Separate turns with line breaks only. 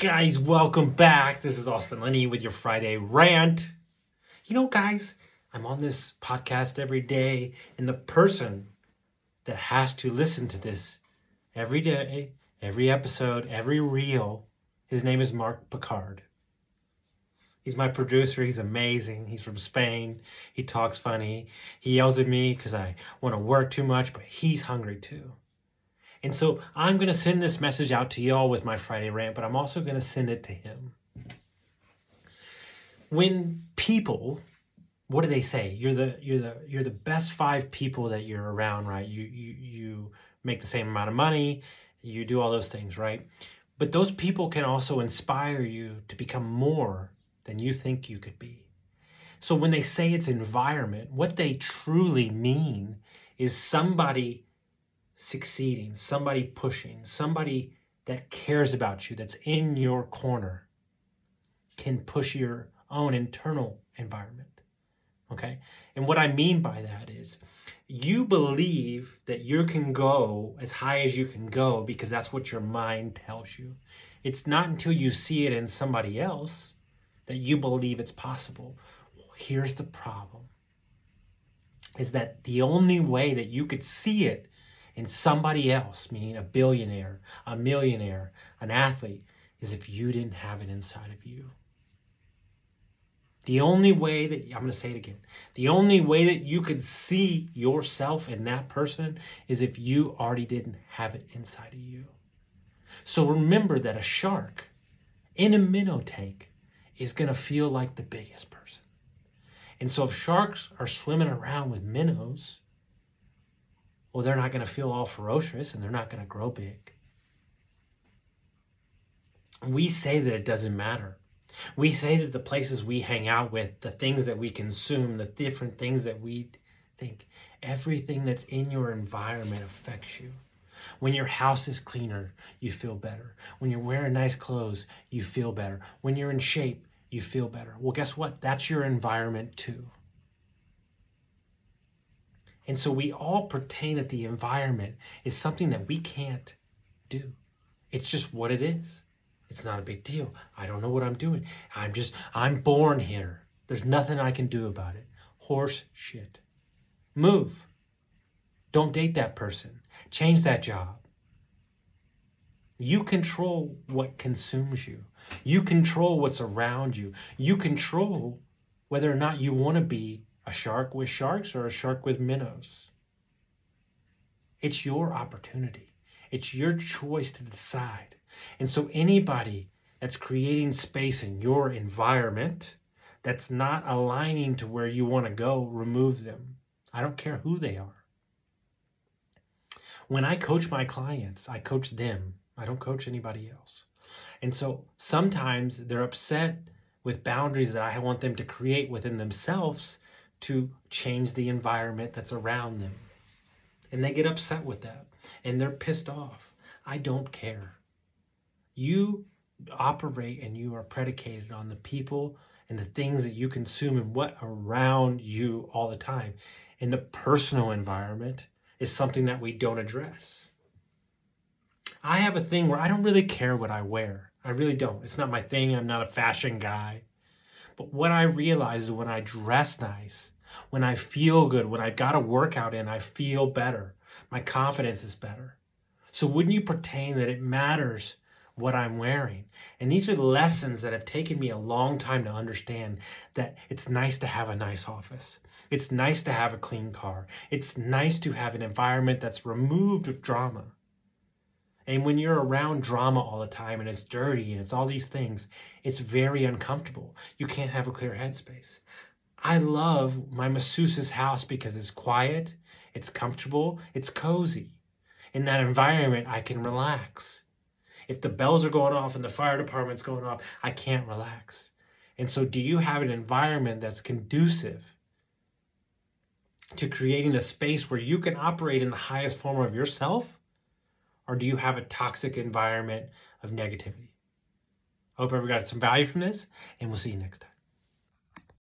Guys, welcome back. This is Austin Linney with your Friday rant. You know, guys, I'm on this podcast every day, and the person that has to listen to this every day, every episode, every reel, his name is Mark Picard. He's my producer. He's amazing. He's from Spain. He talks funny. He yells at me because I want to work too much, but he's hungry too. And so I'm going to send this message out to y'all with my Friday rant, but I'm also going to send it to him. When people, what do they say? You're the you're the you're the best five people that you're around, right? You you you make the same amount of money, you do all those things, right? But those people can also inspire you to become more than you think you could be. So when they say it's environment, what they truly mean is somebody succeeding, somebody pushing, somebody that cares about you, that's in your corner, can push your own internal environment. Okay? And what I mean by that is you believe that you can go as high as you can go because that's what your mind tells you. It's not until you see it in somebody else that you believe it's possible. Here's the problem is that the only way that you could see it in somebody else, meaning a billionaire, a millionaire, an athlete, is if you didn't have it inside of you. The only way that, I'm going to say it again, the only way that you could see yourself in that person is if you already didn't have it inside of you. So remember that a shark in a minnow tank is going to feel like the biggest person. And so if sharks are swimming around with minnows, well, they're not going to feel all ferocious and they're not going to grow big. We say that it doesn't matter. We say that the places we hang out with, the things that we consume, the different things that we think, everything that's in your environment affects you. When your house is cleaner, you feel better. When you're wearing nice clothes, you feel better. When you're in shape, you feel better. Well, guess what? That's your environment too. And so we all pertain that the environment is something that we can't do. It's just what it is. It's not a big deal. I don't know what I'm doing. I'm just, I'm born here. There's nothing I can do about it. Horse shit. Move. Don't date that person. Change that job. You control what consumes you. You control what's around you. You control whether or not you want to be a shark with sharks or a shark with minnows. It's your opportunity. It's your choice to decide. And so, anybody that's creating space in your environment that's not aligning to where you want to go, remove them. I don't care who they are. When I coach my clients, I coach them. I don't coach anybody else. And so sometimes they're upset with boundaries that I want them to create within themselves to change the environment that's around them. And they get upset with that and they're pissed off. I don't care. You operate and you are predicated on the people and the things that you consume and what around you all the time. And the personal environment is something that we don't address. I have a thing where I don't really care what I wear. I really don't. It's not my thing. I'm not a fashion guy. But what I realize is when I dress nice, when I feel good, when I've got a workout in, I feel better. My confidence is better. So wouldn't you pertain that it matters what I'm wearing? And these are lessons that have taken me a long time to understand that it's nice to have a nice office. It's nice to have a clean car. It's nice to have an environment that's removed of drama. And when you're around drama all the time and it's dirty and it's all these things, it's very uncomfortable. You can't have a clear headspace. I love my masseuse's house because it's quiet, it's comfortable, it's cozy. In that environment, I can relax. If the bells are going off and the fire department's going off, I can't relax. And so, do you have an environment that's conducive to creating a space where you can operate in the highest form of yourself? Or do you have a toxic environment of negativity? I hope everyone got some value from this, and we'll see you next time.